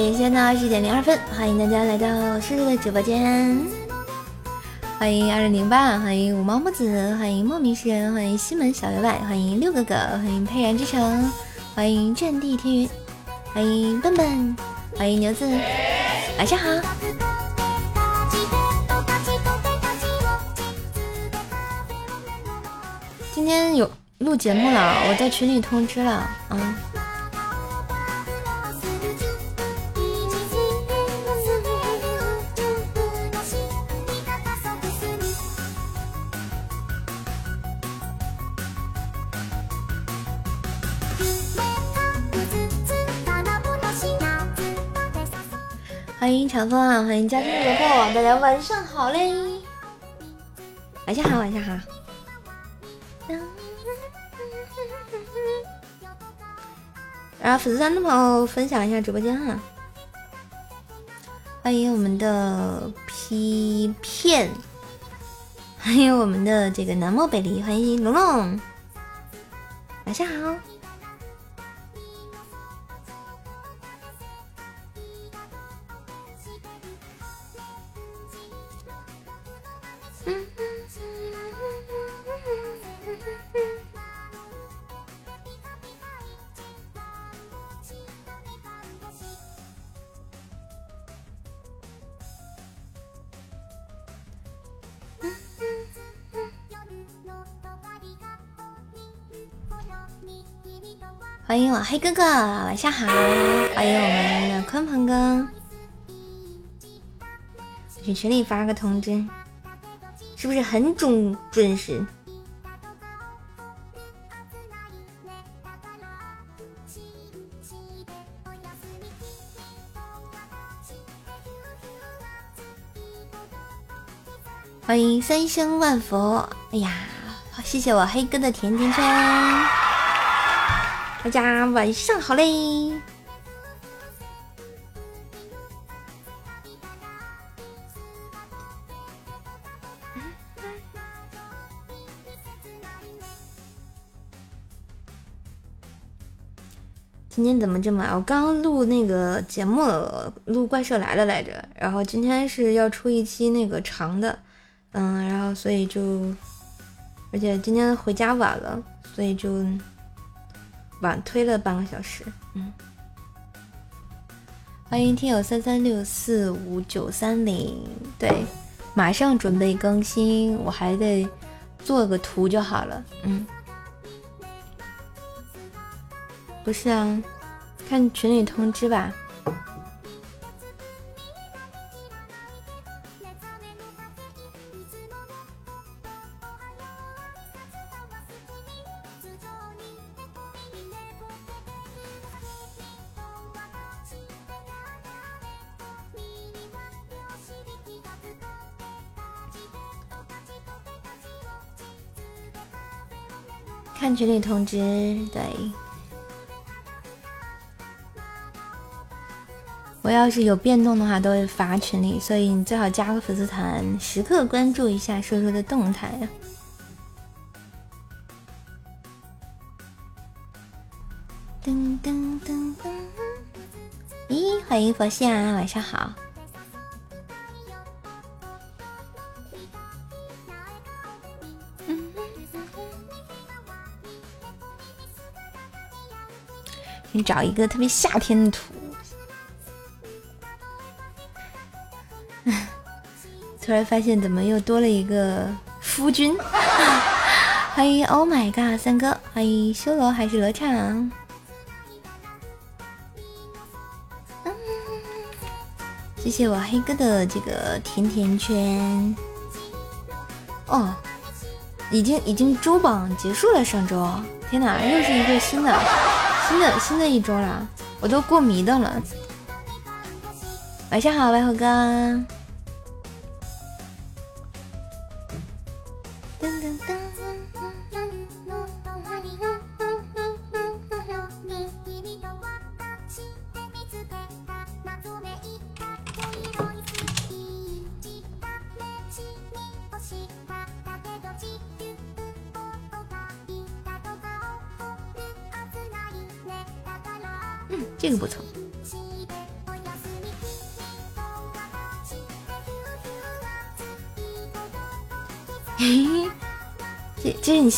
嗨，连线呢十点零二分，欢迎大家来到叔叔的直播间。欢迎二零零八，欢迎五毛木子，欢迎莫名诗人，欢迎西门小员外，欢迎六哥哥，欢迎沛然之城，欢迎战地天云，欢迎笨笨，欢迎牛子，晚上好。今天有录节目了，我在群里通知了，嗯。长风啊！欢迎家中的破，大家晚上好嘞！晚上好，晚上好。然后粉丝团的朋友分享一下直播间哈。欢迎我们的皮片，欢迎我们的这个南漠北离，欢迎龙龙，晚上好。欢迎我黑哥哥，晚上好！欢迎我们的鲲鹏哥，去群里发个通知，是不是很准准时？欢迎三生万佛，哎呀，谢谢我黑哥的甜甜圈。大家晚上好嘞！今天怎么这么晚……我刚录那个节目，录怪兽来了来着，然后今天是要出一期那个长的，嗯，然后所以就，而且今天回家晚了，所以就。晚推了半个小时，嗯，欢迎听友三三六四五九三零，对，马上准备更新，我还得做个图就好了，嗯，不是啊，看群里通知吧。看群里通知，对。我要是有变动的话，都会发群里，所以你最好加个粉丝团，时刻关注一下叔叔的动态呀。噔噔噔噔，咦，欢迎佛系啊，晚上好。找一个特别夏天的图。突然发现怎么又多了一个夫君？欢迎 Oh my God 三哥，欢迎修罗还是罗畅？谢谢我黑哥的这个甜甜圈。哦，已经已经周榜结束了，上周。天哪，又是一个新的。新的新的一周了，我都过迷的了。晚上好，白虎哥。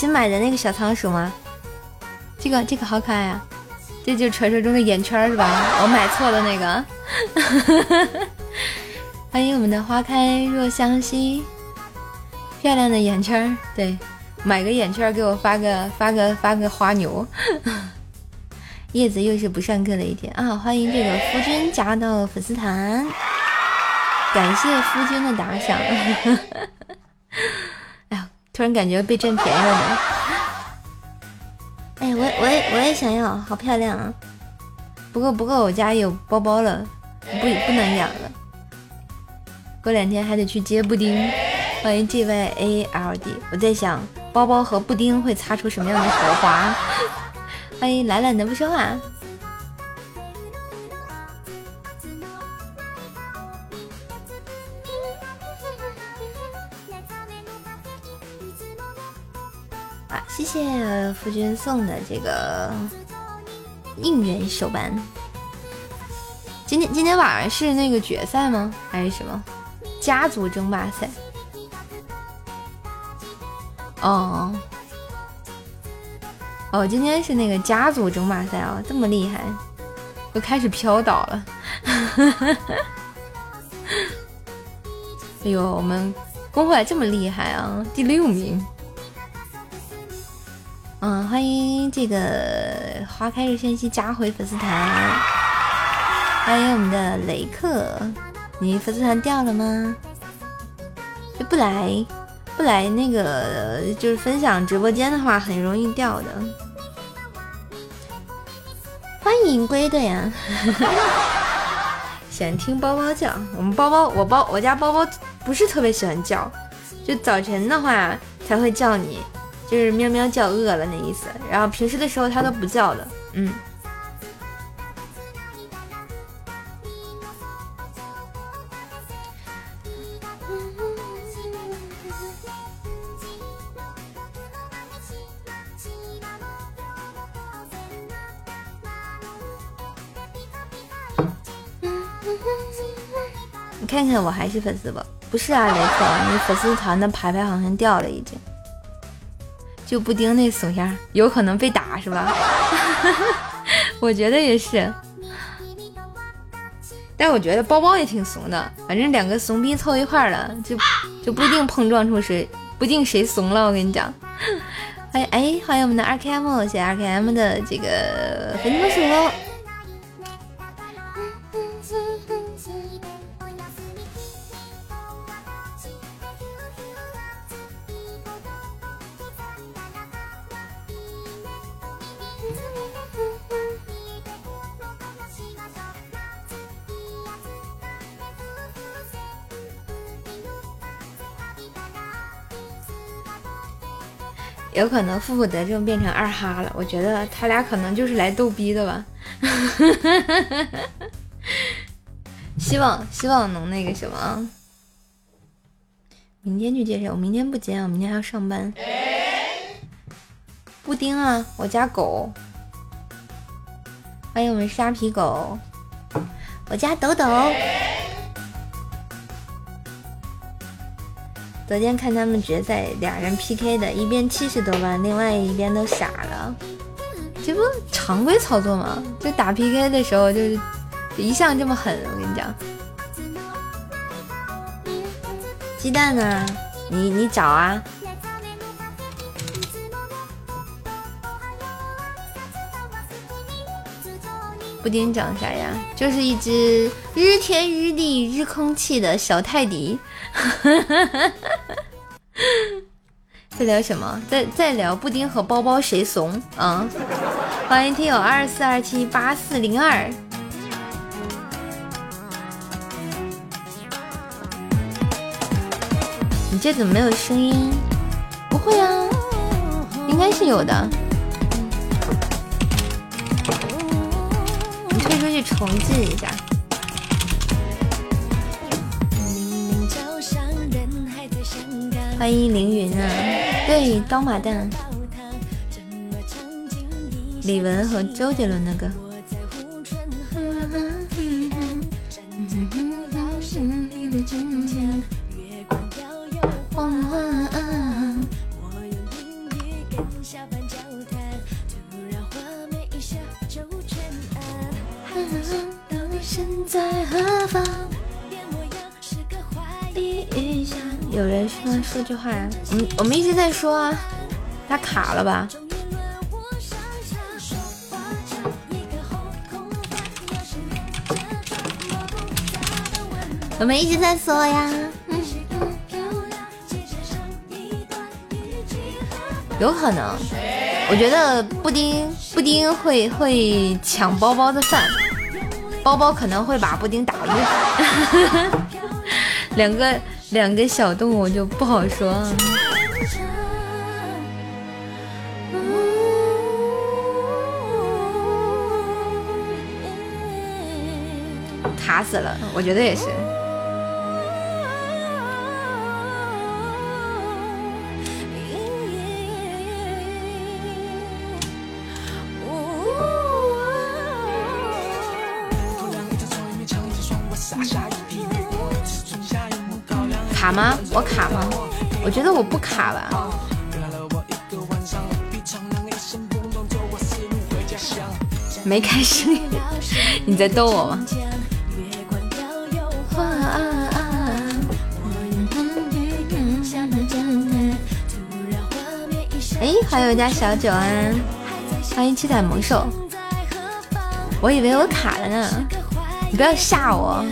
新买的那个小仓鼠吗？这个这个好可爱啊！这就是传说中的眼圈是吧？我买错了那个。欢迎我们的花开若相惜，漂亮的眼圈对，买个眼圈给我发个发个发个花牛。叶子又是不上课的一天啊！欢迎这个夫君加到粉丝团，感谢夫君的打赏。突然感觉被占便宜了呢。哎，我我也我也想要，好漂亮啊！不过不过我家有包包了，不不能养了。过两天还得去接布丁。欢迎 G Y A L D。我在想，包包和布丁会擦出什么样的火花？欢迎懒懒的不说话。谢夫君送的这个应援手办。今天今天晚上是那个决赛吗？还是什么家族争霸赛？哦哦，今天是那个家族争霸赛啊，这么厉害，都开始飘倒了。哎呦，我们公会这么厉害啊，第六名。嗯，欢迎这个花开日先息加回粉丝团，欢迎我们的雷克，你粉丝团掉了吗？就不来不来那个就是分享直播间的话，很容易掉的。欢迎归队啊！喜欢听包包叫，我们包包我包我家包包不是特别喜欢叫，就早晨的话才会叫你。就是喵喵叫饿了那意思，然后平时的时候它都不叫的，嗯。你看看我还是粉丝不？不是啊，雷克，你粉丝团的牌牌好像掉了已经。就布丁那怂样，有可能被打是吧？我觉得也是，但我觉得包包也挺怂的。反正两个怂逼凑一块了，就就不一定碰撞出谁，不定谁怂了。我跟你讲，欢 迎哎，欢迎我们的 R K M，谢谢 R K M 的这个粉丝鼠。有可能负负得正变成二哈了，我觉得他俩可能就是来逗逼的吧。希望希望能那个什么，明天去接谁？我明天不接，我明天还要上班。布丁啊，我家狗，欢迎我们沙皮狗，我家抖抖。昨天看他们决赛，俩人 PK 的，一边七十多万，另外一边都傻了。这不常规操作吗？就打 PK 的时候，就是一向这么狠。我跟你讲，鸡蛋呢？你你找啊。布丁长啥呀？就是一只日天日地日空气的小泰迪。在聊什么？在在聊布丁和包包谁怂啊？欢迎听友二四二七八四零二。你这怎么没有声音？不会啊，应该是有的。你退出去重置一下。欢迎凌云啊，对，刀马旦，李玟和周杰伦的歌。这句话呀？嗯，我们一直在说啊，他卡了吧？我们一直在说呀。有可能，我觉得布丁布丁会会抢包包的饭，包包可能会把布丁打晕，两个两个小动物就不好说。卡死了，我觉得也是。我卡吗？我觉得我不卡吧。没开始，你在逗我吗？哎，还有一家小九安，欢迎七彩萌兽。我以为我卡了呢，你不要吓我。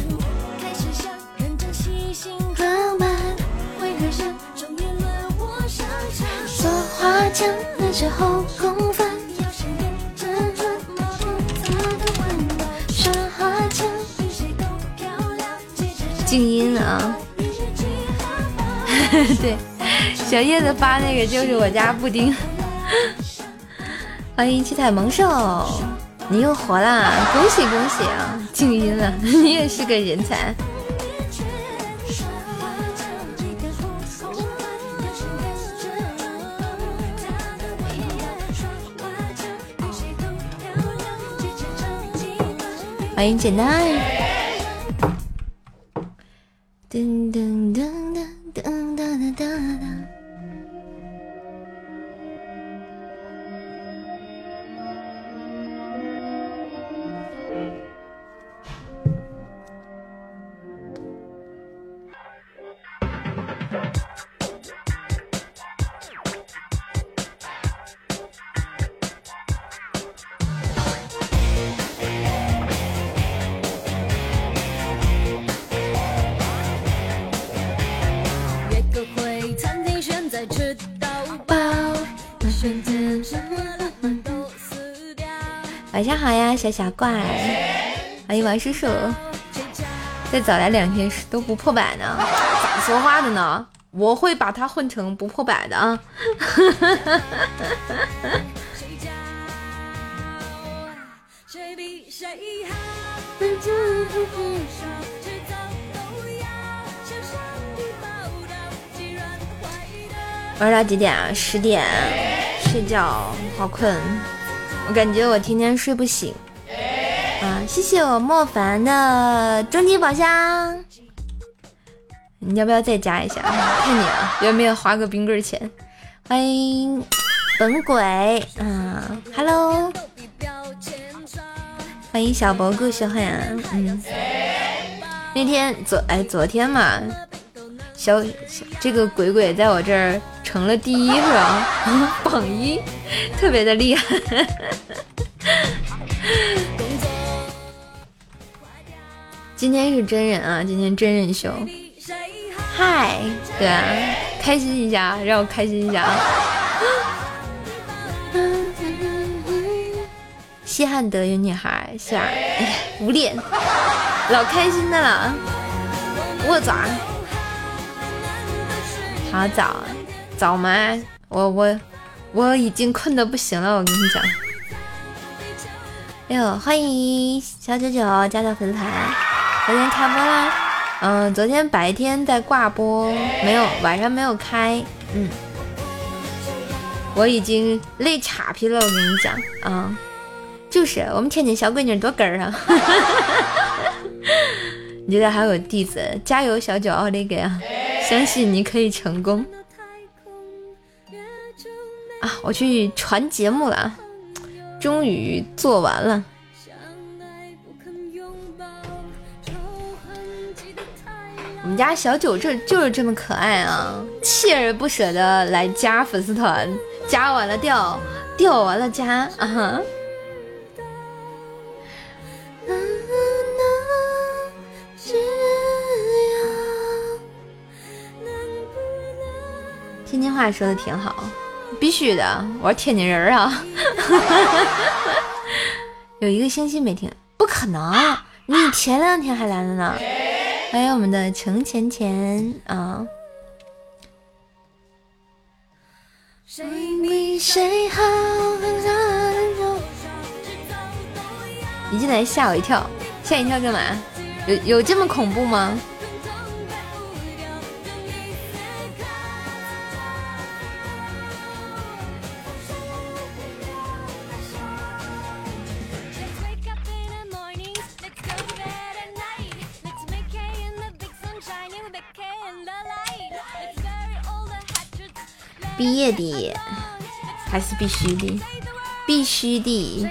静音啊！对，小叶子发那个就是我家布丁。欢迎七彩萌兽，你又活啦！恭喜恭喜啊！静音了，你也是个人才。欢迎简单。小怪！欢迎王叔叔。再早来两天都不破百呢，咋说话的呢？我会把它混成不破百的啊！玩到几点啊？十点，睡觉，好困。我感觉我天天睡不醒，啊！谢谢我莫凡的终极宝箱，你要不要再加一下？看你啊，要不要花个冰棍钱？欢迎本鬼，啊，Hello，欢迎小蘑菇小黑啊，嗯，那天昨哎昨天嘛，小小这个鬼鬼在我这儿。成了第一是吧？榜一，特别的厉害。今天是真人啊，今天真人秀。嗨，对啊，开心一下，让我开心一下。稀罕德云女孩，是吧？哎呀，无脸，老开心的了。握爪，好早。早吗？我我我已经困得不行了，我跟你讲。哎呦，欢迎小九九加到粉丝团，昨天开播啦。嗯，昨天白天在挂播，没有晚上没有开。嗯，我已经累岔皮了，我跟你讲啊，就是我们天津小闺女多哏儿啊。你觉得还有弟子，加油，小九奥利给啊！相信你可以成功。啊！我去传节目了，终于做完了。我们家小九这就是这么可爱啊，锲而不舍的来加粉丝团，加完了掉，掉完了加啊。天津话说的挺好，必须的，我是天津人啊。有一个星期没听，不可能，你前两天还来了呢。欢迎我们的程钱钱啊！你进来吓我一跳，吓一跳干嘛？有有这么恐怖吗？毕业的还是必须的，必须的。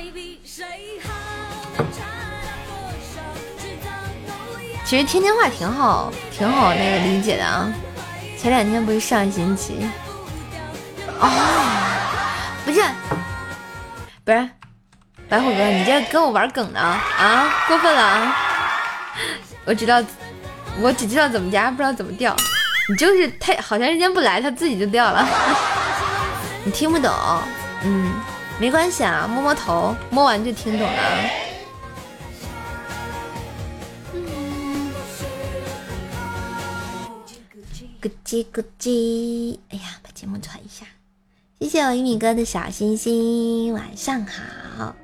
其实天津话挺好，挺好那个理解的啊。前两天不是上星期？哦，不是，不是，白虎哥，你这跟我玩梗呢啊？过分了啊！我知道，我只知道怎么加，不知道怎么掉。你就是太好长时间不来，它自己就掉了。你听不懂，嗯，没关系啊，摸摸头，摸完就听懂了。咕叽咕叽，哎呀，把节目传一下，谢谢我一米哥的小心心，晚上好。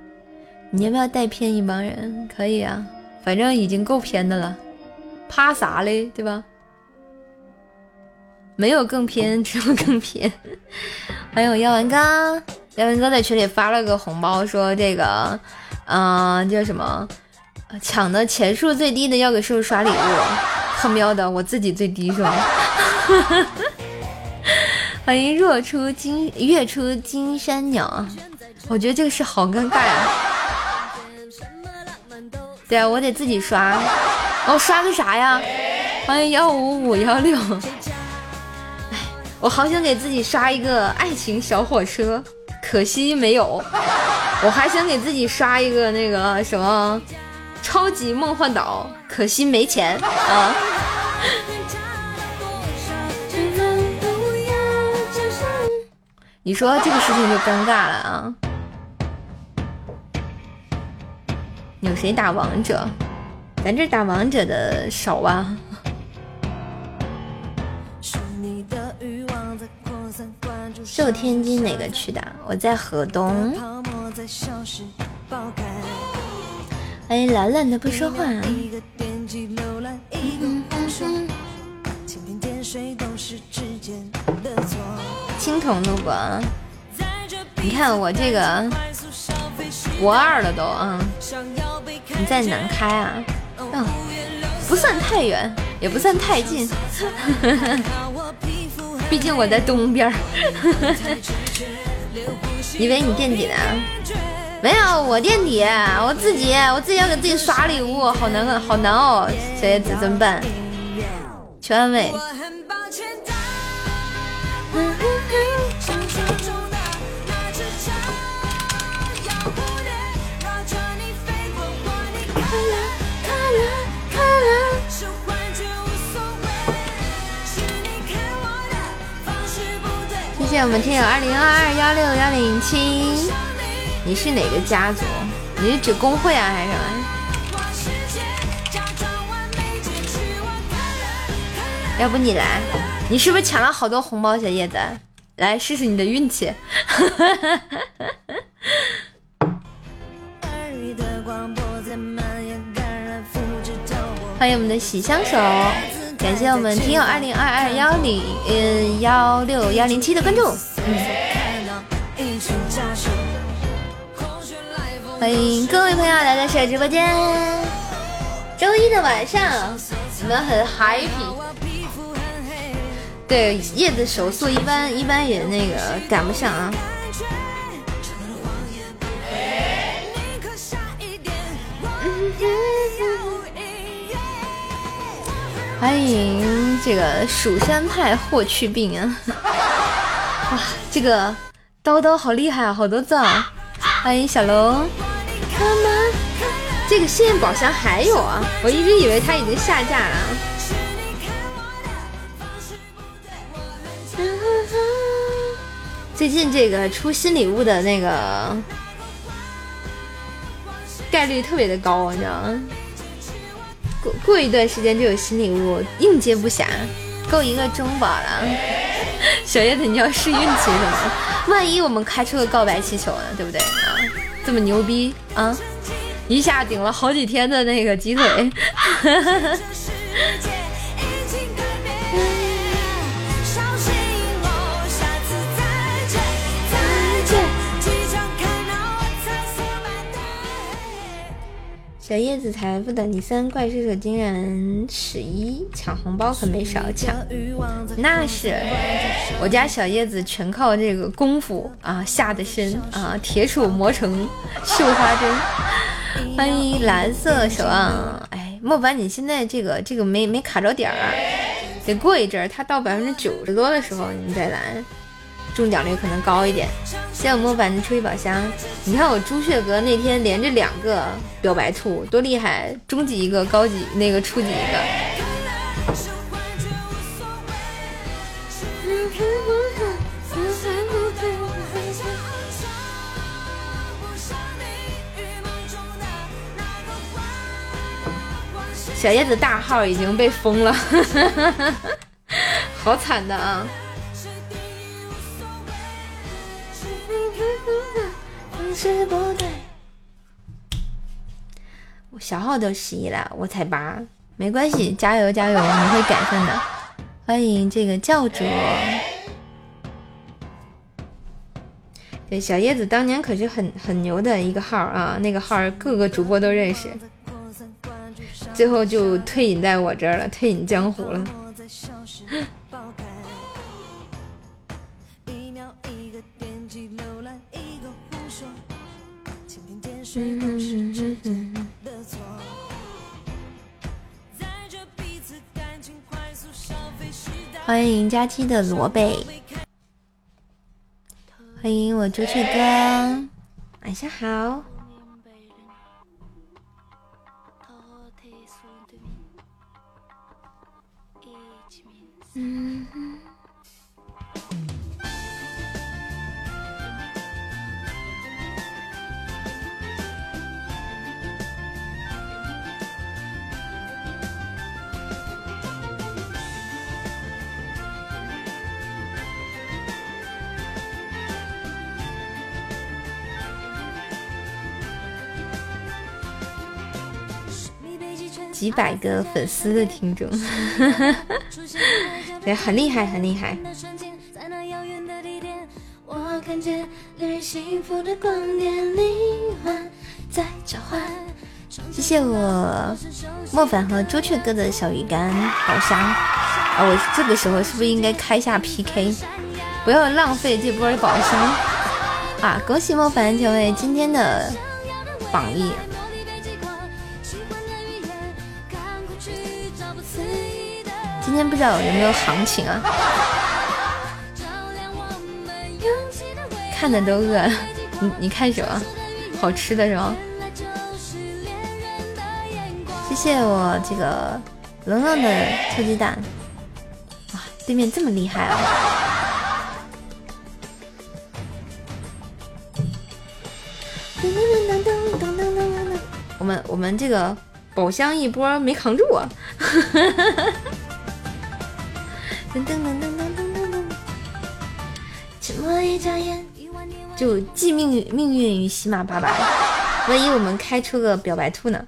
你要不要带偏一帮人？可以啊，反正已经够偏的了，怕啥嘞，对吧？没有更偏，只有更偏。欢迎我耀文哥，耀文哥在群里发了个红包，说这个，嗯，叫什么？抢的钱数最低的要给师傅刷礼物。他喵的，我自己最低是吧？欢迎若出金月出金山鸟，我觉得这个事好尴尬呀。对啊，我得自己刷。我刷个啥呀？欢迎幺五五幺六。我好想给自己刷一个爱情小火车，可惜没有。我还想给自己刷一个那个什么超级梦幻岛，可惜没钱啊。你说这个事情就尴尬了啊？有谁打王者？咱这打王者的少啊。是天津哪个区的？我在河东。欢迎懒懒的不说话。青铜路过，你看我这个博二了都啊！你在南开啊？嗯，不算太远，也不算太近。毕竟我在东边儿 以为你垫底呢？没有，我垫底，我自己，我自己要给自己刷礼物，好难，好难哦，小叶子怎么办？求安慰。谢谢我们听友二零二二幺六幺零七，你是哪个家族？你是指工会啊还是什么？要不你来，你是不是抢了好多红包？小叶子，来试试你的运气。欢迎我们的喜相守。感谢我们听友二零二二幺零嗯幺六幺零七的关注，欢迎各位朋友来到小直播间。周一的晚上，你们很 happy。对，叶子手速一般，一般也那个赶不上啊。欢迎这个蜀山派霍去病啊！哇，这个叨叨好厉害啊，好多赞！欢迎小龙，这个幸运宝箱还有啊，我一直以为它已经下架了。最近这个出新礼物的那个概率特别的高，你知道吗？过过一段时间就有新礼物，应接不暇，够一个中宝了。小叶子，你要试运气是吗？万一我们开出个告白气球呢？对不对啊？这么牛逼啊！一下顶了好几天的那个鸡腿。小叶子财富等级三，怪兽手竟然十一，抢红包可没少抢。那是我家小叶子全靠这个功夫啊下的深啊，铁杵磨成绣花针。欢迎蓝色守望，哎，莫凡你现在这个这个没没卡着点儿，得过一阵儿，他到百分之九十多的时候你再来。中奖率可能高一点，谢我莫凡的初级宝箱。你看我朱雀哥那天连着两个表白兔，多厉害！中级一个，高级那个初级一个。小叶子大号已经被封了，好惨的啊！是不对我小号都十一了，我才八，没关系，加油加油，你会改善的。欢迎这个教主，对小叶子当年可是很很牛的一个号啊，那个号各个主播都认识，最后就退隐在我这儿了，退隐江湖了。欢迎佳期的罗贝，欢迎我朱雀哥，晚上好。几百个粉丝的听众，对，很厉害，很厉害。谢谢我莫凡和朱雀哥的小鱼干宝箱啊！我这个时候是不是应该开下 PK？不要浪费这波宝箱啊！恭喜莫凡成为今天的榜一。今天不知道有没有行情啊？看的都饿了，你你看什么？好吃的是吗？谢谢我这个冷冷的臭鸡蛋。哇，对面这么厉害啊！我们我们这个宝箱一波没扛住啊！噔噔噔噔噔噔噔！沉默一眨眼，就寄命运命运于喜马爸爸。万一我们开出个表白兔呢？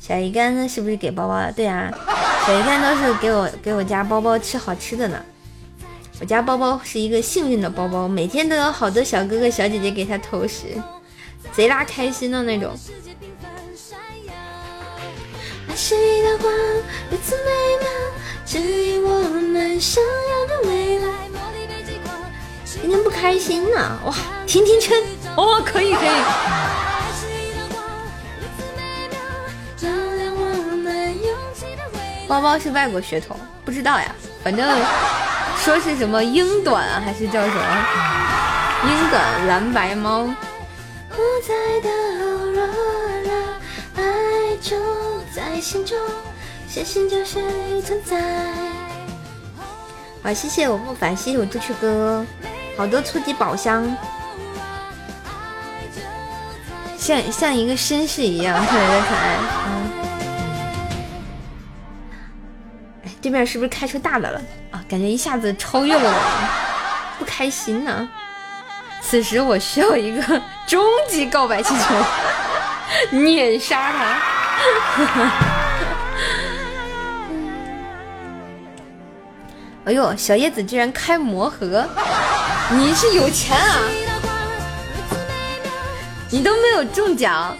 小鱼干呢？是不是给包包的？对啊，小鱼干都是给我给我家包包吃好吃的呢。我家包包是一个幸运的包包，每天都有好多小哥哥小姐姐给他投食，贼拉开心的那种。是一道光，如此美妙。指引我们想要的未来。今天不开心呢，哇！甜甜圈，哦，可以可以。包猫猫是外国血统，不知道呀，反正说是什么英短啊，还是叫什么英短蓝白猫。不在的偶尔爱就在心中，相信就是存在。好，谢谢我不凡，谢谢我朱雀哥，好多初级宝箱，像像一个绅士一样，特别的可爱。嗯，哎，对面是不是开出大的了啊？感觉一下子超越了我，不开心呢。此时我需要一个终极告白气球，碾杀他！哎呦，小叶子居然开魔盒，你是有钱啊？你都没有中奖，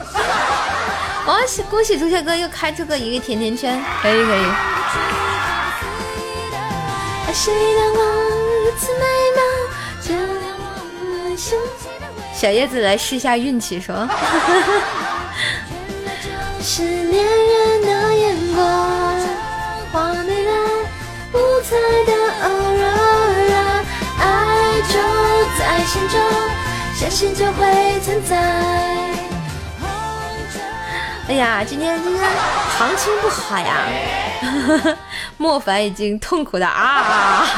哇！恭喜朱雀哥又开出个一个甜甜圈，可以可以。小叶子来试一下运气，说。是恋人的眼光，爱就在心中，相信就会存在。哎呀，今天今天行情不好呀，莫凡已经痛苦的啊。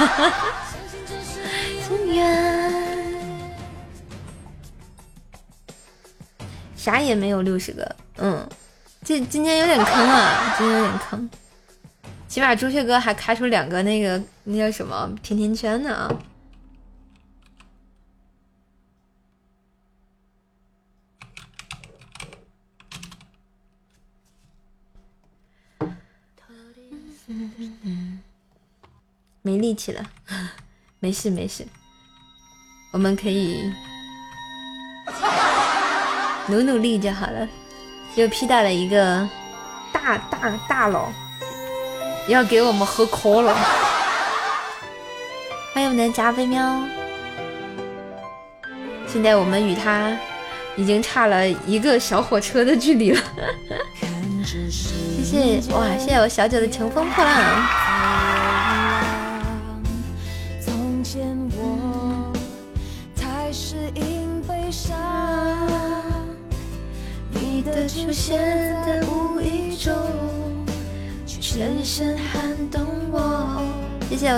啥也没有六十个，嗯，这今天有点坑啊，今天有点坑。起码朱雀哥还开出两个那个那叫什么甜甜圈呢啊！没力气了，没事没事，我们可以。努努力就好了，又 P 到了一个大大大佬，要给我们喝可乐。欢迎我们的加菲喵，现在我们与他已经差了一个小火车的距离了。谢谢哇，谢谢我小九的乘风破浪。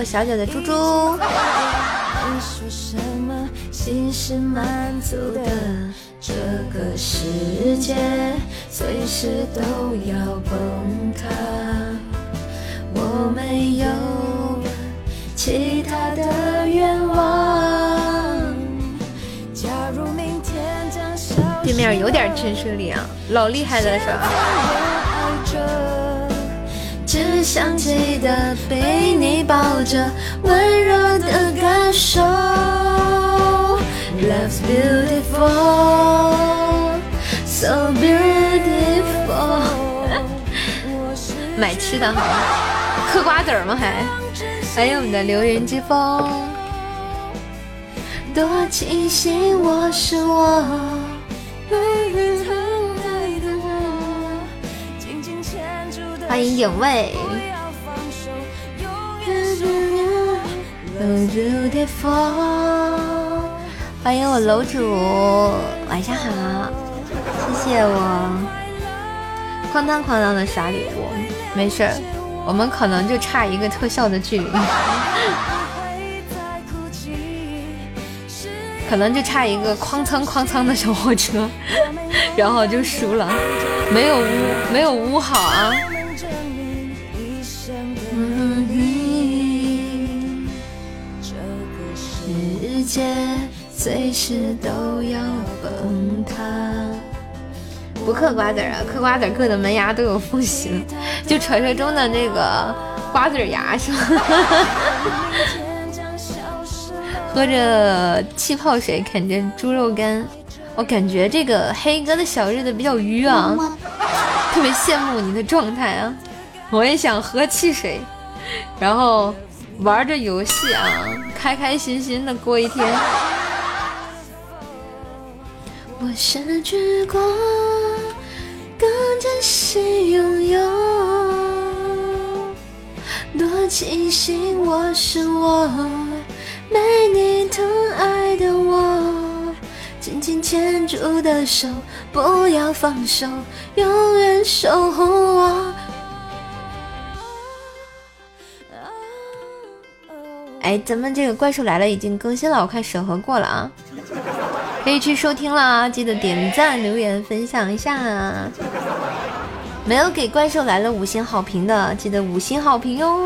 谢谢我小的猪猪。你说什么？心是满足的，这个世界随时都要崩塌。我没有其他的愿望。假如明天将消对面有点震慑力啊，老厉害了是吧？只想记得被你抱着，温柔的感受。Love's beautiful, so beautiful。买吃的哈，嗑瓜子吗还？还有我们的流云之风，多庆幸我是我。欢迎影卫，欢迎我楼主，晚上好，谢谢我，哐当哐当的刷礼物，没事，我们可能就差一个特效的距离。可能就差一个哐仓哐仓的小火车，然后就输了，没有污没有污好啊。界随时都要崩塌。不嗑瓜子儿啊，嗑瓜子儿嗑的门牙都有缝隙了，就传说中的那个瓜子牙是吗？喝着气泡水，啃着猪肉干，我感觉这个黑哥的小日子比较愉啊，特别羡慕你的状态啊！我也想喝汽水，然后玩着游戏啊，开开心心的过一天。我失去过，更珍惜拥有。多庆幸我是我，没你疼爱的我，紧紧牵住的手，不要放手，永远守护我。哎，咱们这个怪兽来了已经更新了，我看审核过了啊，可以去收听了啊，记得点赞、留言、分享一下。没有给怪兽来了五星好评的，记得五星好评哟！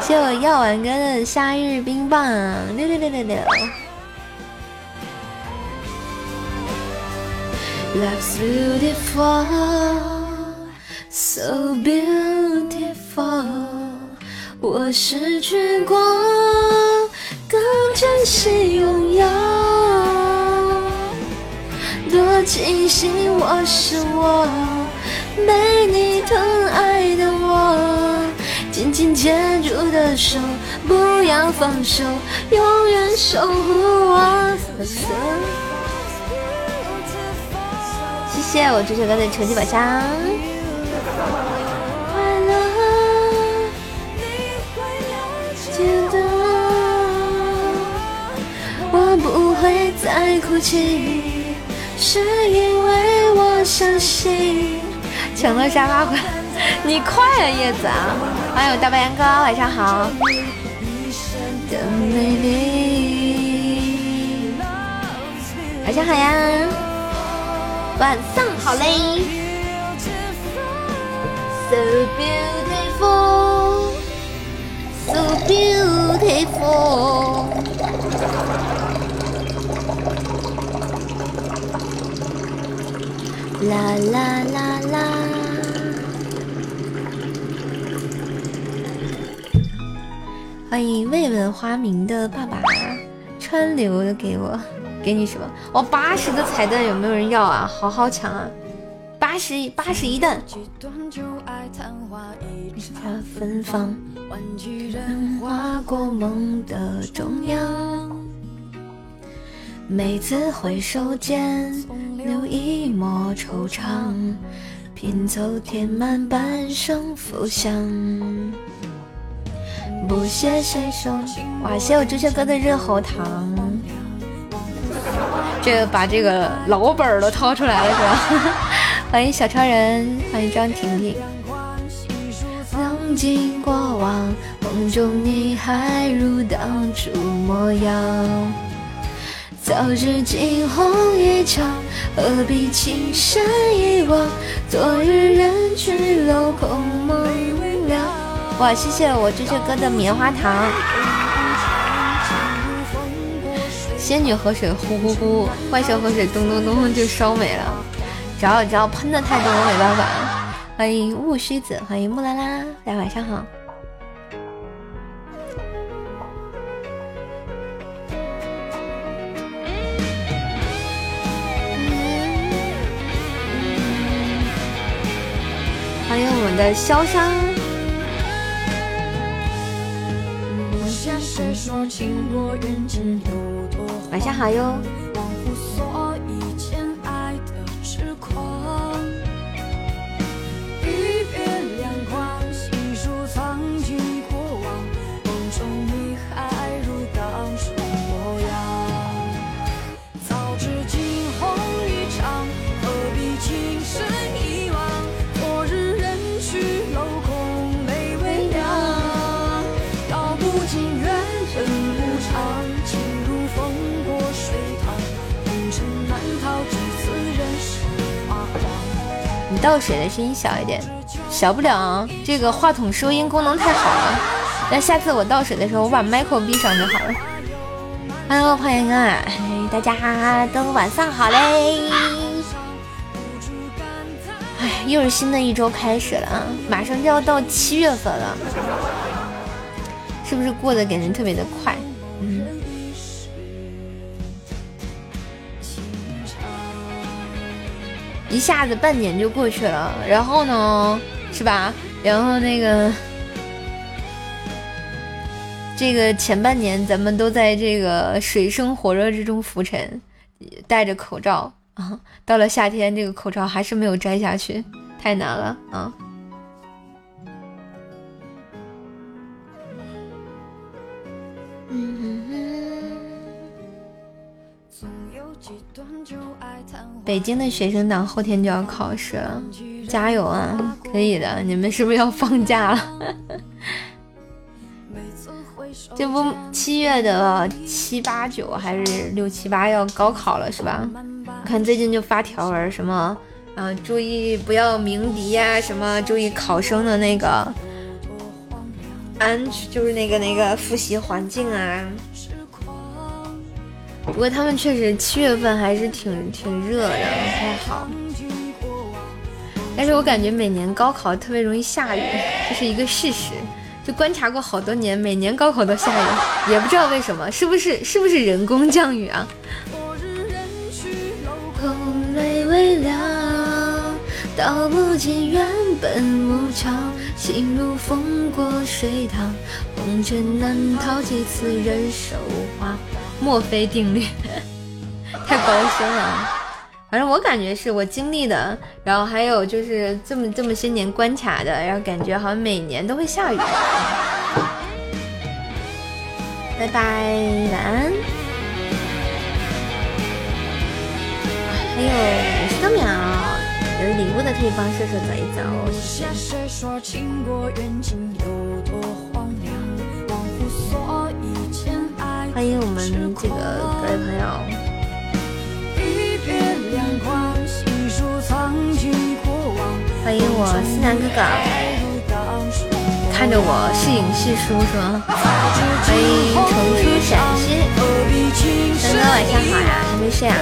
谢我药丸哥的夏日冰棒，六六六六六。Life's beautiful, so beautiful。我失去过，更珍惜拥有。多庆幸我是我。被你疼爱的我，紧紧牵住的手，不要放手，永远守护我。谢谢我朱小哥的成绩宝箱。会再哭泣，是因为我相信。抢到沙发快，你快啊叶子啊！欢迎我大白杨哥，晚上好。晚上好。呀，晚上好。嘞。So beautiful, so beautiful. 啦啦啦啦！欢迎未闻花名的爸爸川流的给我，给你什么？我八十个彩蛋有没有人要啊？好好抢啊！八十八十一蛋。芬芳，划过梦的中央。每次回首间，留一抹惆怅，拼凑填满半生浮想。不谢谁手，哇！谢我朱雀哥的热喉糖，这把这个老本儿都掏出来了是吧？欢迎小超人，欢迎张婷婷。曾经过往，梦中你还如当初模样。早知惊鸿一场，何必情深一往？昨日人去楼空梦了。哇，谢谢我这些哥的棉花糖。仙女河水呼呼呼，怪兽河水咚咚咚就烧没了。只要只要喷的太多，我没办法。欢迎雾须子，欢迎木拉拉，大家晚上好。们的潇湘，晚上好哟。倒水的声音小一点，小不了，这个话筒收音功能太好了。那下次我倒水的时候，我把麦克闭上就好了。Hello，欢迎啊，大家都晚上好嘞。哎，又是新的一周开始了，马上就要到七月份了，是不是过得给人特别的快？一下子半年就过去了，然后呢，是吧？然后那个，这个前半年咱们都在这个水深火热之中浮沉，戴着口罩啊。到了夏天，这个口罩还是没有摘下去，太难了啊！北京的学生党后天就要考试了，加油啊！可以的，你们是不是要放假了？这不七月的七八九还是六七八要高考了是吧？看最近就发条文什么，嗯，注意不要鸣笛呀，什么注意考生的那个安，就是那个那个复习环境啊。不过他们确实七月份还是挺挺热的，不太好。但是我感觉每年高考特别容易下雨，这是一个事实。就观察过好多年，每年高考都下雨，也不知道为什么，是不是是不是人工降雨啊？道不尽原本无常，心如风过水淌，红尘难逃几次人手花。墨菲定律，太高深了。反正我感觉是我经历的，然后还有就是这么这么些年观察的，然后感觉好像每年都会下雨。拜拜，晚安。还有五十多秒。有礼物的可以帮射手走一走。欢迎我们这个各位朋友。欢迎我思南哥哥，看着我是影是书是吗？欢迎重出陕西，三哥晚上好呀，还没睡啊？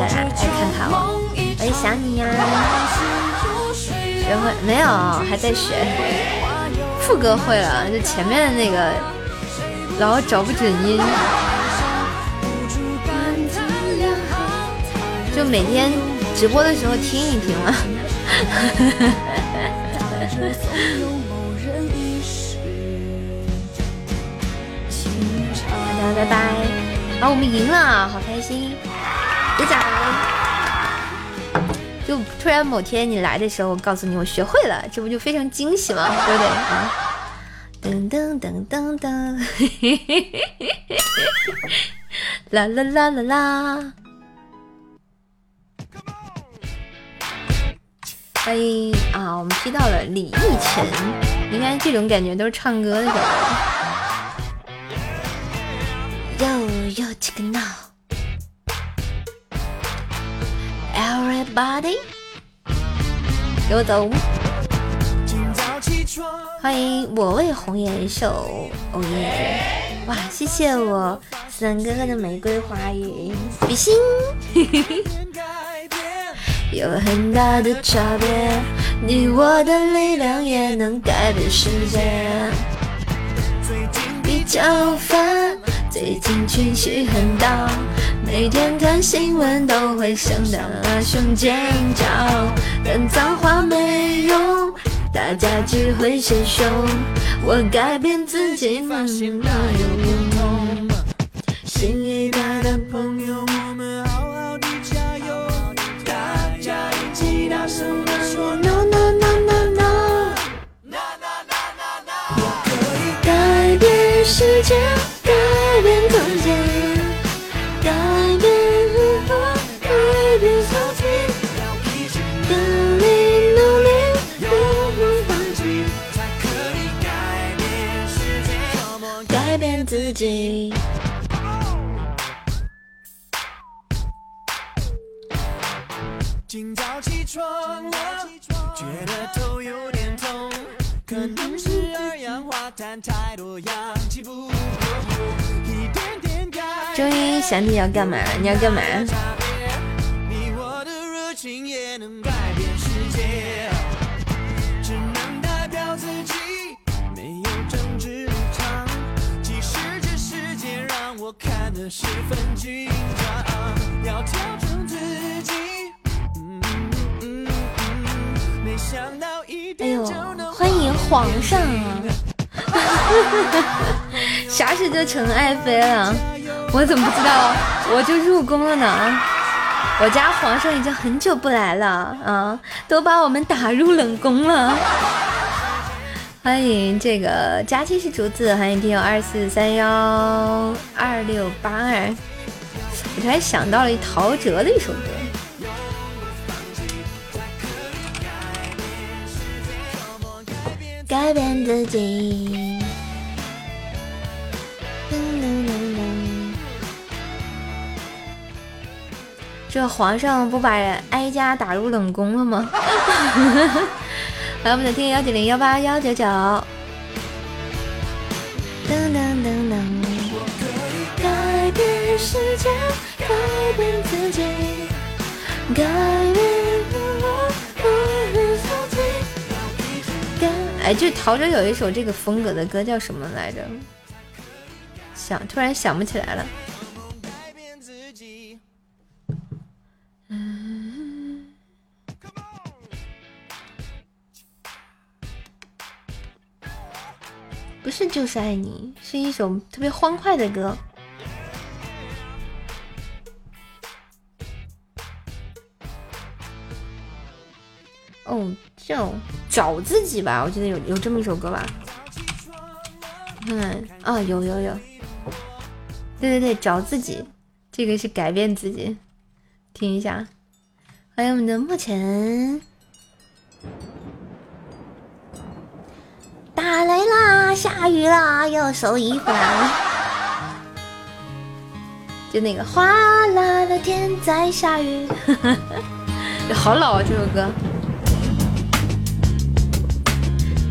来看看我，我也想你呀。学会没有？还在学。副歌会了，就前面的那个老找不准音，就每天直播的时候听一听嘛。大家拜拜！啊，我们赢了，好开心！鼓掌！就突然某天你来的时候，我告诉你我学会了，这不就非常惊喜吗？对不对啊？噔噔噔噔噔，嘿嘿嘿嘿嘿嘿！啦啦啦啦啦！欢迎啊！我们踢到了李奕晨，你看这种感觉都是唱歌的时候。Yo yo check Everybody，给我走！欢迎我为红颜瘦，哦耶！哇，谢谢我三哥哥的玫瑰花语，比心。有很大的差别，你我的力量也能改变世界。最近比较烦，最近情绪很大，每天看新闻都会想到阿雄尖叫，但脏话没用，大家只会嫌凶。我改变自己，发现那有用。新一代的朋友。世界改变今早起床了，觉得头有点痛，可能是二氧化碳太多氧。终于想你要干嘛？你要干嘛？哎呦，欢迎皇上啊！啥时就成爱妃了？我怎么不知道？我就入宫了呢。我家皇上已经很久不来了啊，都把我们打入冷宫了。欢迎这个佳期是竹子，欢迎听友二四三幺二六八二。我突然想到了陶喆的一首歌。改变自己。这皇上不把哀家打入冷宫了吗？来，我们的听幺九零幺八幺九九。噔噔噔噔。改变世界，改变自己，改变我，改变自己。哎，就陶喆有一首这个风格的歌叫什么来着？想突然想不起来了。不是就是爱你，是一首特别欢快的歌。哦。叫找自己吧，我记得有有这么一首歌吧。看啊，有有有，对对对，找自己，这个是改变自己。听一下，欢迎我们的墨尘。雷啦，下雨啦，要收衣服啦。就那个哗啦啦，天在下雨。好老啊，这首歌。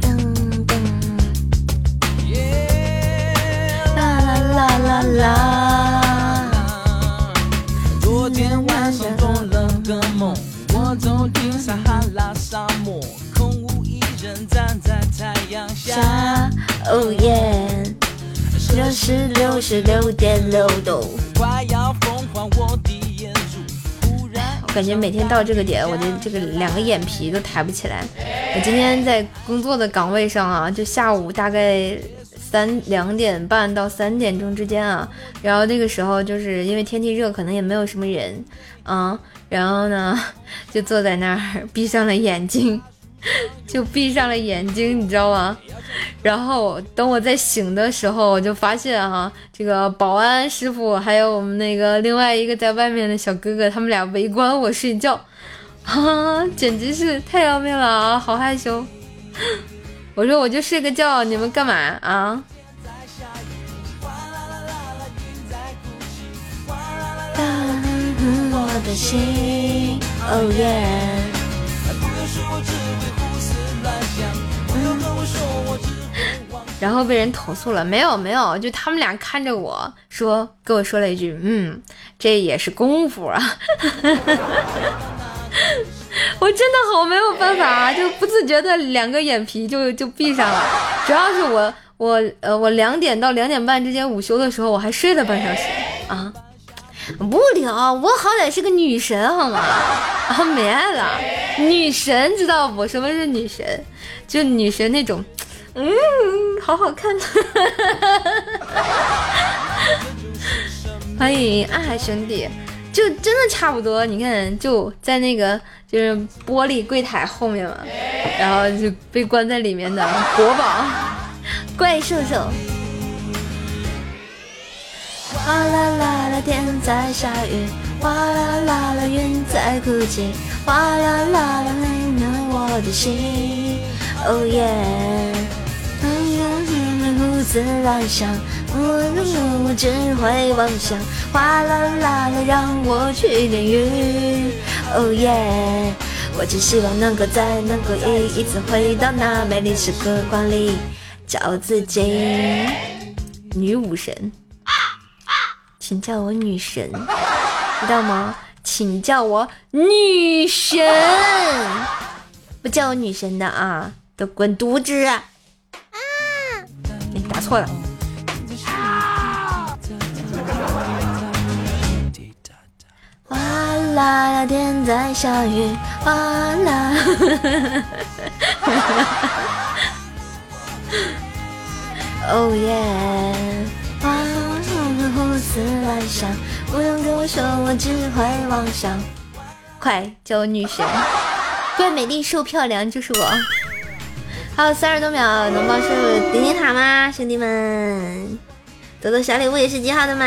噔噔，啦啦啦啦啦！昨天晚上做了个梦，我走进撒哈拉沙漠，人站在太阳下。哦耶！这是六十六点六度。快要疯狂我的眼珠，我感觉每天到这个点，我的这个两个眼皮都抬不起来。我今天在工作的岗位上啊，就下午大概。三两点半到三点钟之间啊，然后那个时候就是因为天气热，可能也没有什么人啊，然后呢 就坐在那儿闭上了眼睛，就闭上了眼睛，你知道吗？然后等我在醒的时候，我就发现哈，这个保安师傅还有我们那个另外一个在外面的小哥哥，他们俩围观我睡觉，啊，简直是太要命了啊，好害羞。我说我就睡个觉，你们干嘛啊？我的心，哦耶然后被人投诉了，没有没有，就他们俩看着我说，跟我说了一句，嗯，这也是功夫啊。我真的好没有办法，啊就不自觉的两个眼皮就就闭上了。主要是我我呃我两点到两点半之间午休的时候，我还睡了半小时啊。不聊，我好歹是个女神好吗？啊，没爱了，女神知道不？什么是女神？就女神那种，嗯，好好看。欢迎爱海兄弟。就真的差不多，你看就在那个就是玻璃柜台后面嘛，然后就被关在里面的国宝怪兽兽。哗啦啦啦，天在下雨，哗啦啦啦，云在哭泣，哗啦啦啦，温暖我的心。哦耶，胡思乱想。我只会妄想，哗啦啦啦，让我去淋雨。哦耶！我只希望能够再能够一次回到那美丽时刻光里，找自己。女武神，请叫我女神，知道吗？请叫我女神，不叫我女神的啊，都滚犊子！啊错了。哗啦啦，天在下雨，哗啦。哦耶！啊，胡思乱想，不用跟我说，我只会妄想。快叫我女神，怪美丽瘦漂亮就是我。还有三十多秒能帮叔叔点点塔吗，兄弟们？得到小礼物也是极好的嘛。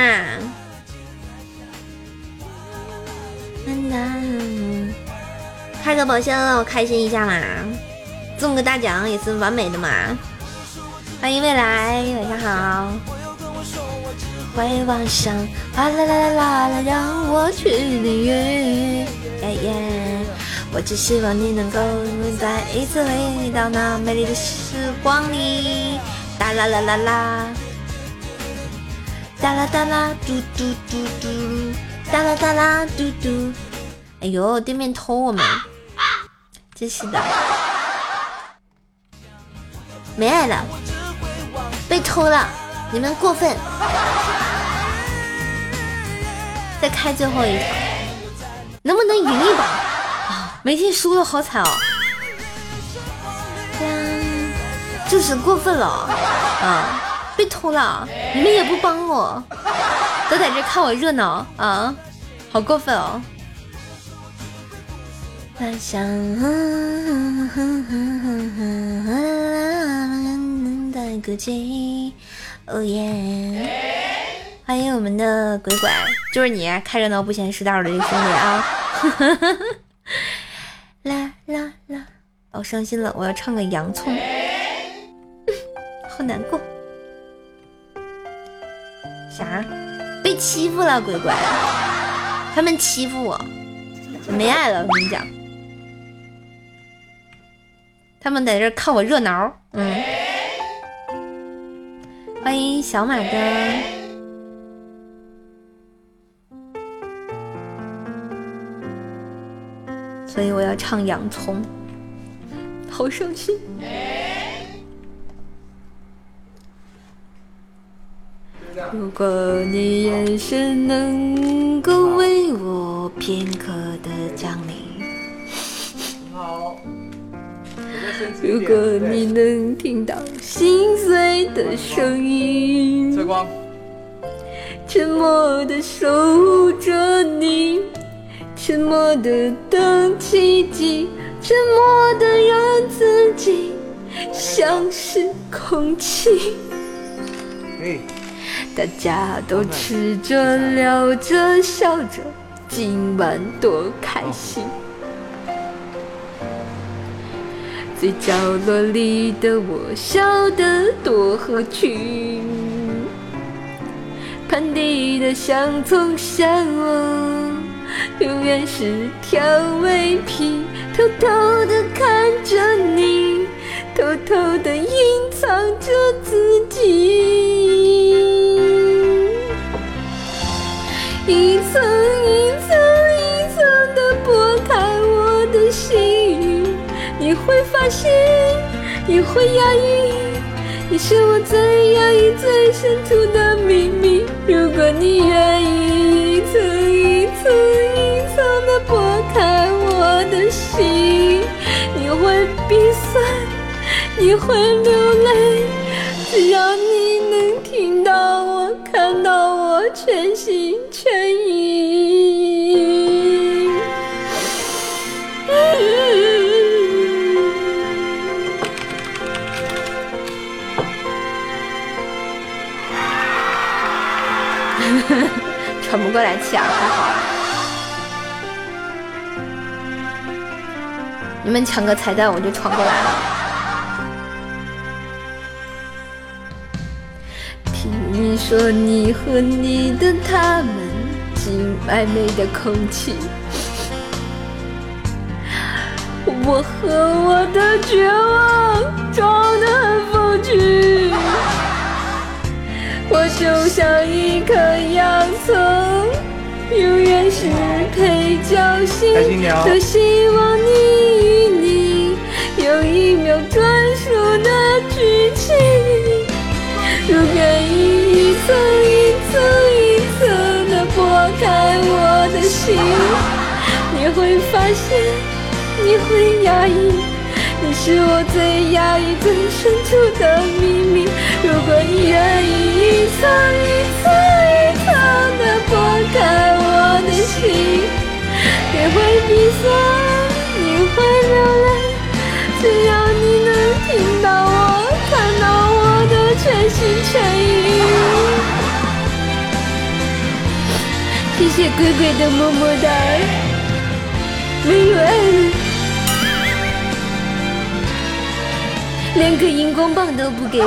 开个宝箱让我开心一下嘛，中个大奖也是完美的嘛。欢迎未来，晚上好。会晚上，啦啦啦啦啦，让我去领略。我只希望你能够再一次回到那美丽的时光里。哒啦啦啦啦，哒啦哒啦，嘟嘟嘟嘟，哒啦哒啦，嘟嘟。哎呦，对面偷我们，真是的，没爱了，被偷了，你们过分。再开最后一场，能不能赢一把？没听输的好惨哦，就是过分了啊！被偷了，你们也不帮我，都在这看我热闹啊，好过分哦！幻想的歌姬，哦耶！欢迎我们的鬼鬼，就是你看热闹不嫌事大的这个兄弟啊！啦啦啦！我伤心了，我要唱个洋葱，好难过。啥？被欺负了，鬼鬼？他们欺负我，没爱了，我跟你讲。他们在这看我热闹，嗯，欢迎小马哥，所以我要唱洋葱，好伤心。如果你眼神能够为我片刻的降临，好。如果你能听到心碎的声音，沉默的守护着你，沉默的等奇迹，沉默的让自己像是空气。大家都吃着聊着笑着，今晚多开心。最角落里的我笑得多合群，盘底的香葱像我，永远是调味品，偷偷的看着你，偷偷的隐藏着自己，一层一层一层的剥开我的心。你会发现，你会压抑，你是我最压抑、最深处的秘密。如果你愿意，一层一层一你会流泪，只要你能听到我、看到我，全心全意。喘不过来气啊，还好。你们抢个彩蛋，我就闯过来了。你说你和你的他们进暧昧的空气，我和我的绝望装得很风趣。我就像一颗洋葱，永远是配角戏多，希望你与你有一秒专属的剧情。如愿意一层一层一层的剥开我的心，你会发现，你会压抑。你是我最压抑、最深处的秘密。如果你愿意一层一层一层的剥开我的心，你会鼻酸，你会流泪，只要你能听到我，心全意。谢谢鬼鬼的么么哒，没有爱，连个荧光棒都不给我。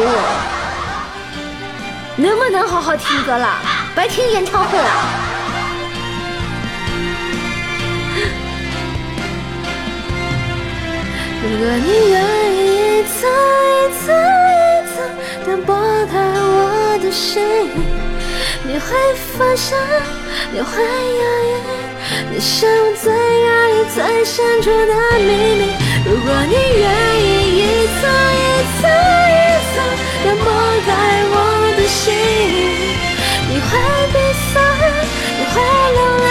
能不能好好听歌了？白听演唱会了。如果你愿意再再一次的拨开我的心，你会发现你会犹豫，你是我最压抑、最深处的秘密。如果你愿意一次一次一次的拨开我的。心，你会鼻酸，你会流泪，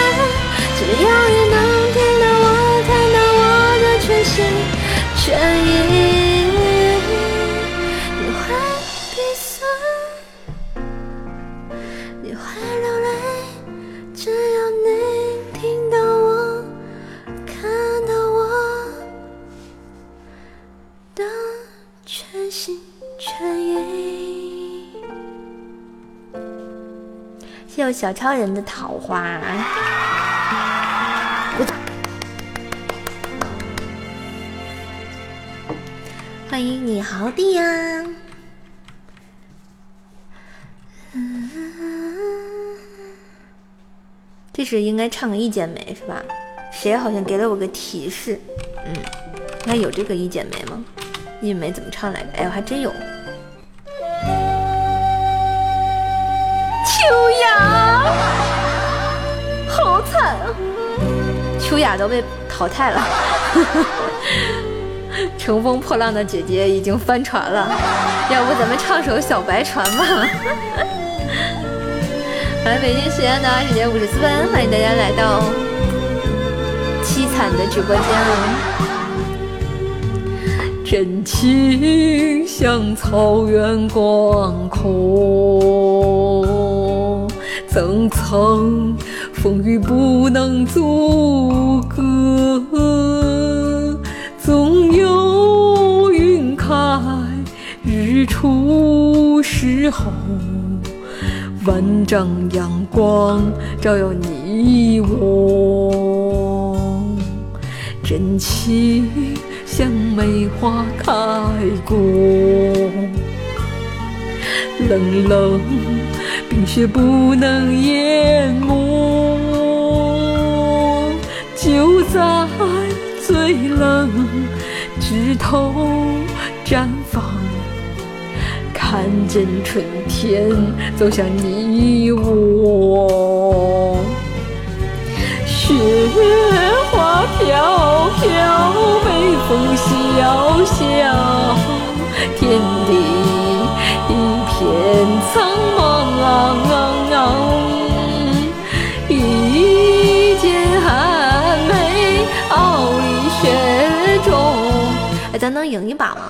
只要你能听到我，看到我的全心全意。小超人的桃花，欢迎你豪弟呀！这是应该唱个一剪梅是吧？谁好像给了我个提示？嗯，那有这个一剪梅吗？一剪梅怎么唱来着？哎，我还真有。秋雅，好惨啊！秋雅都被淘汰了，乘风破浪的姐姐已经翻船了。要不咱们唱首《小白船》吧？来，北京时间的二十点五十四分，欢迎大家来到凄惨的直播间了。真情像草原广阔，层层风雨不能阻隔。总有云开日出时候，万丈阳光照耀你我，真情。像梅花开过，冷冷冰雪不能淹没。就在最冷枝头绽放，看见春天走向你我。雪花飘飘，北风萧萧，天地一片苍，一剪寒梅傲立雪中。哎，咱能赢一把吗？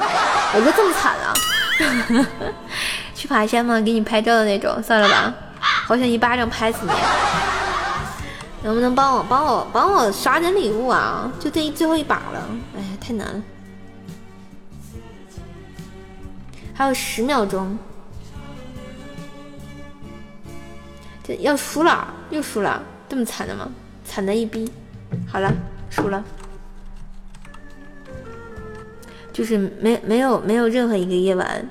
我就这么惨啊？去爬山吗？给你拍照的那种？算了吧，好想一巴掌拍死你。能不能帮我帮我帮我刷点礼物啊？就这最后一把了，哎呀，太难了，还有十秒钟，这要输了，又输了，这么惨的吗？惨的一逼，好了，输了，就是没没有没有任何一个夜晚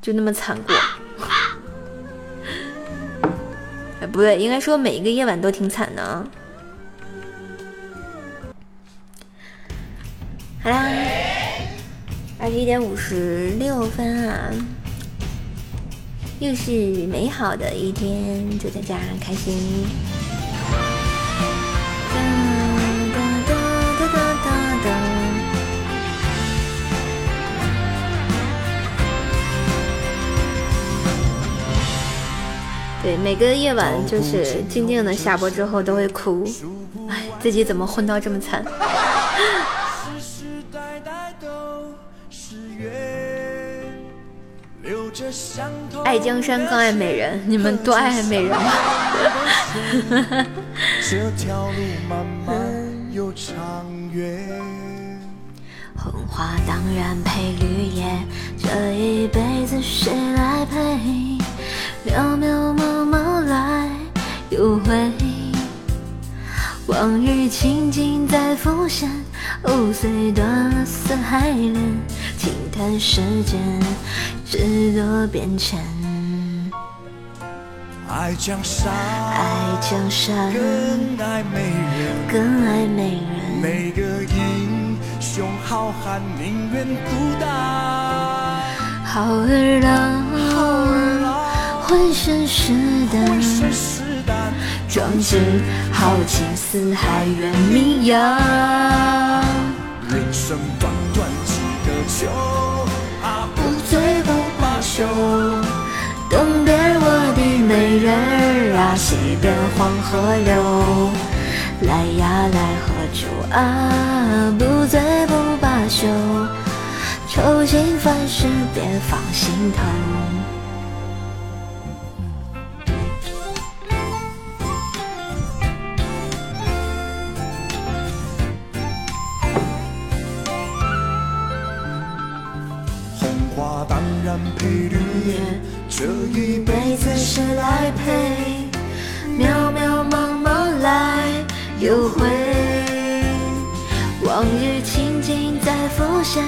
就那么惨过。哎，不对，应该说每一个夜晚都挺惨的啊。好啦，二十一点五十六分啊，又是美好的一天，祝大家开心。对，每个夜晚就是静静的下播之后都会哭，哎，自己怎么混到这么惨？爱江山更爱美人，你们多爱美人吗？红花当然配绿叶，这一辈子谁来陪？渺渺茫茫来又回，往日情景再浮现，藕虽断了丝还连，轻叹世间只多变迁。爱江山，爱江山，更爱美人，更爱美人，每个英雄好汉宁愿孤单。好儿郎，浑身是胆，壮志豪情四海远名扬。人生短短几个秋，罢休。东边我的美人儿啊，西边黄河流。来呀来喝酒啊，不醉不罢休。愁心烦事别放心头。再浮现，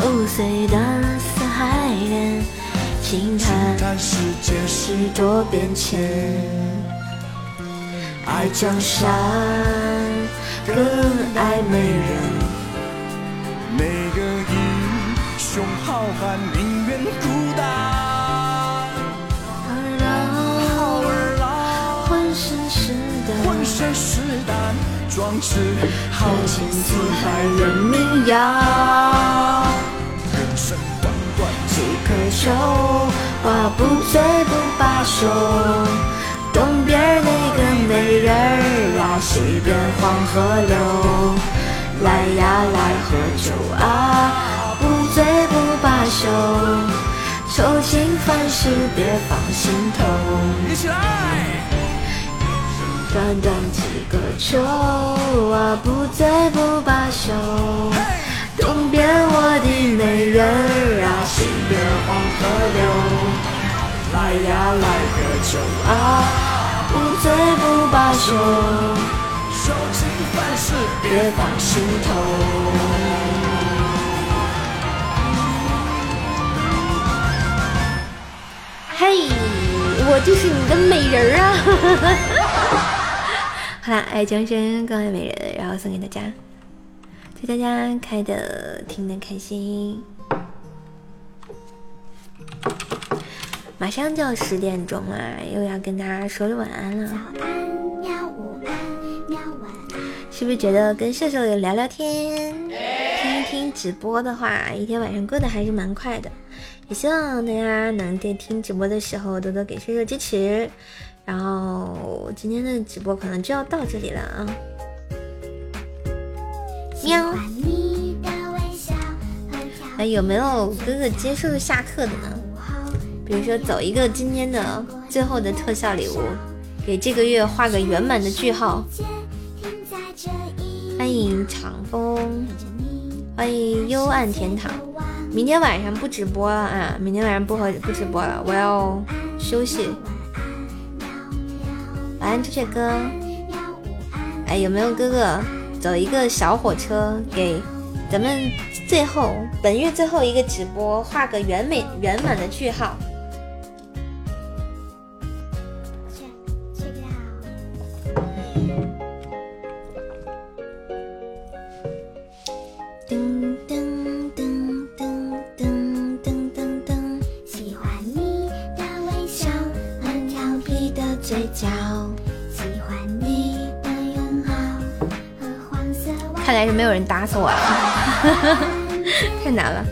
藕虽断了丝还连，轻叹世间事多变迁。爱江山更爱美人，每个英雄好汉宁愿孤单。壮志豪情四海任名扬。人生短短几个秋，话不醉不罢休。东边那个美人儿啊，西边黄河流。来呀来喝酒啊，不醉不罢休。愁情烦事别放心头。一起来。短短几个秋啊，不醉不罢休。东边我的美人儿啊，西边黄河流。来呀来喝酒啊，不醉不罢休。愁情烦事别放心头。嘿，我就是你的美人儿啊！好啦，爱江山更爱美人，然后送给大家，祝大家开的听的开心。马上就要十点钟了，又要跟大家说晚安了。早安，喵！午安，喵！晚安是不是觉得跟射手聊聊天，听一听直播的话，一天晚上过得还是蛮快的？也希望大家能在听直播的时候多多给射手支持。然后今天的直播可能就要到这里了啊！喵。哎，有没有哥哥接受下课的呢？比如说走一个今天的最后的特效礼物，给这个月画个圆满的句号。欢迎长风，欢迎幽暗天堂。明天晚上不直播了啊！明天晚上不和不直播了，我要休息。晚安，朱雀哥。哎，有没有哥哥走一个小火车，给咱们最后本月最后一个直播画个圆美圆满的句号？人打死我了，太难了。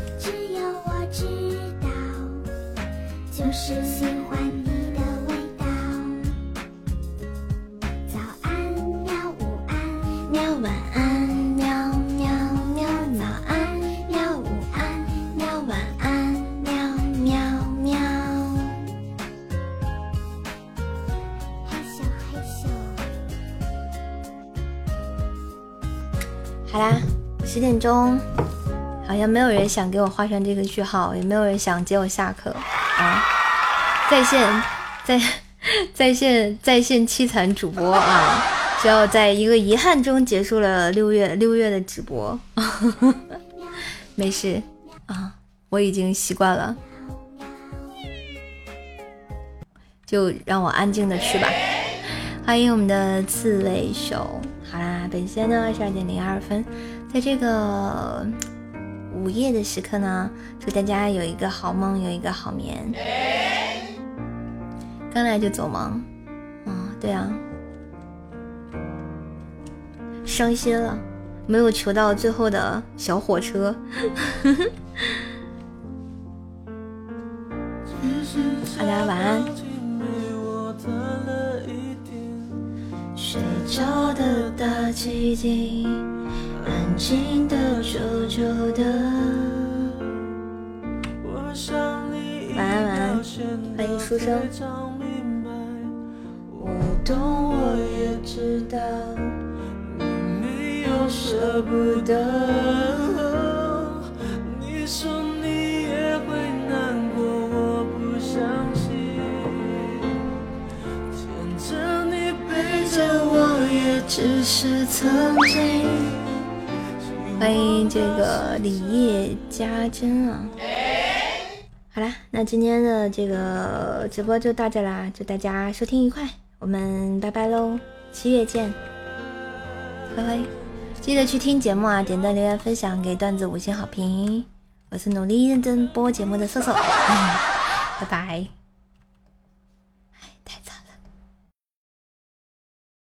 好啦，十点钟，好像没有人想给我画上这个句号，也没有人想接我下课啊！在线，在在线在线凄惨主播啊！只要在一个遗憾中结束了六月六月的直播，没事啊，我已经习惯了，就让我安静的去吧。欢迎我们的刺猬熊。本仙呢十二点零二分，在这个午夜的时刻呢，祝大家有一个好梦，有一个好眠。刚来就走吗？啊，对啊，伤心了，没有求到最后的小火车。大家晚安。睡着的大气晶，安静的久久的。晚安晚安，欢迎书生。我懂，我也知道，你没有舍不得。你说你也会难过，我不相信。我也只是曾经。欢迎这个李叶家珍啊！好啦，那今天的这个直播就到这啦，祝大家收听愉快，我们拜拜喽，七月见，拜拜！记得去听节目啊，点赞、留言、分享，给段子五星好评。我是努力认真播节目的瑟瑟，拜拜。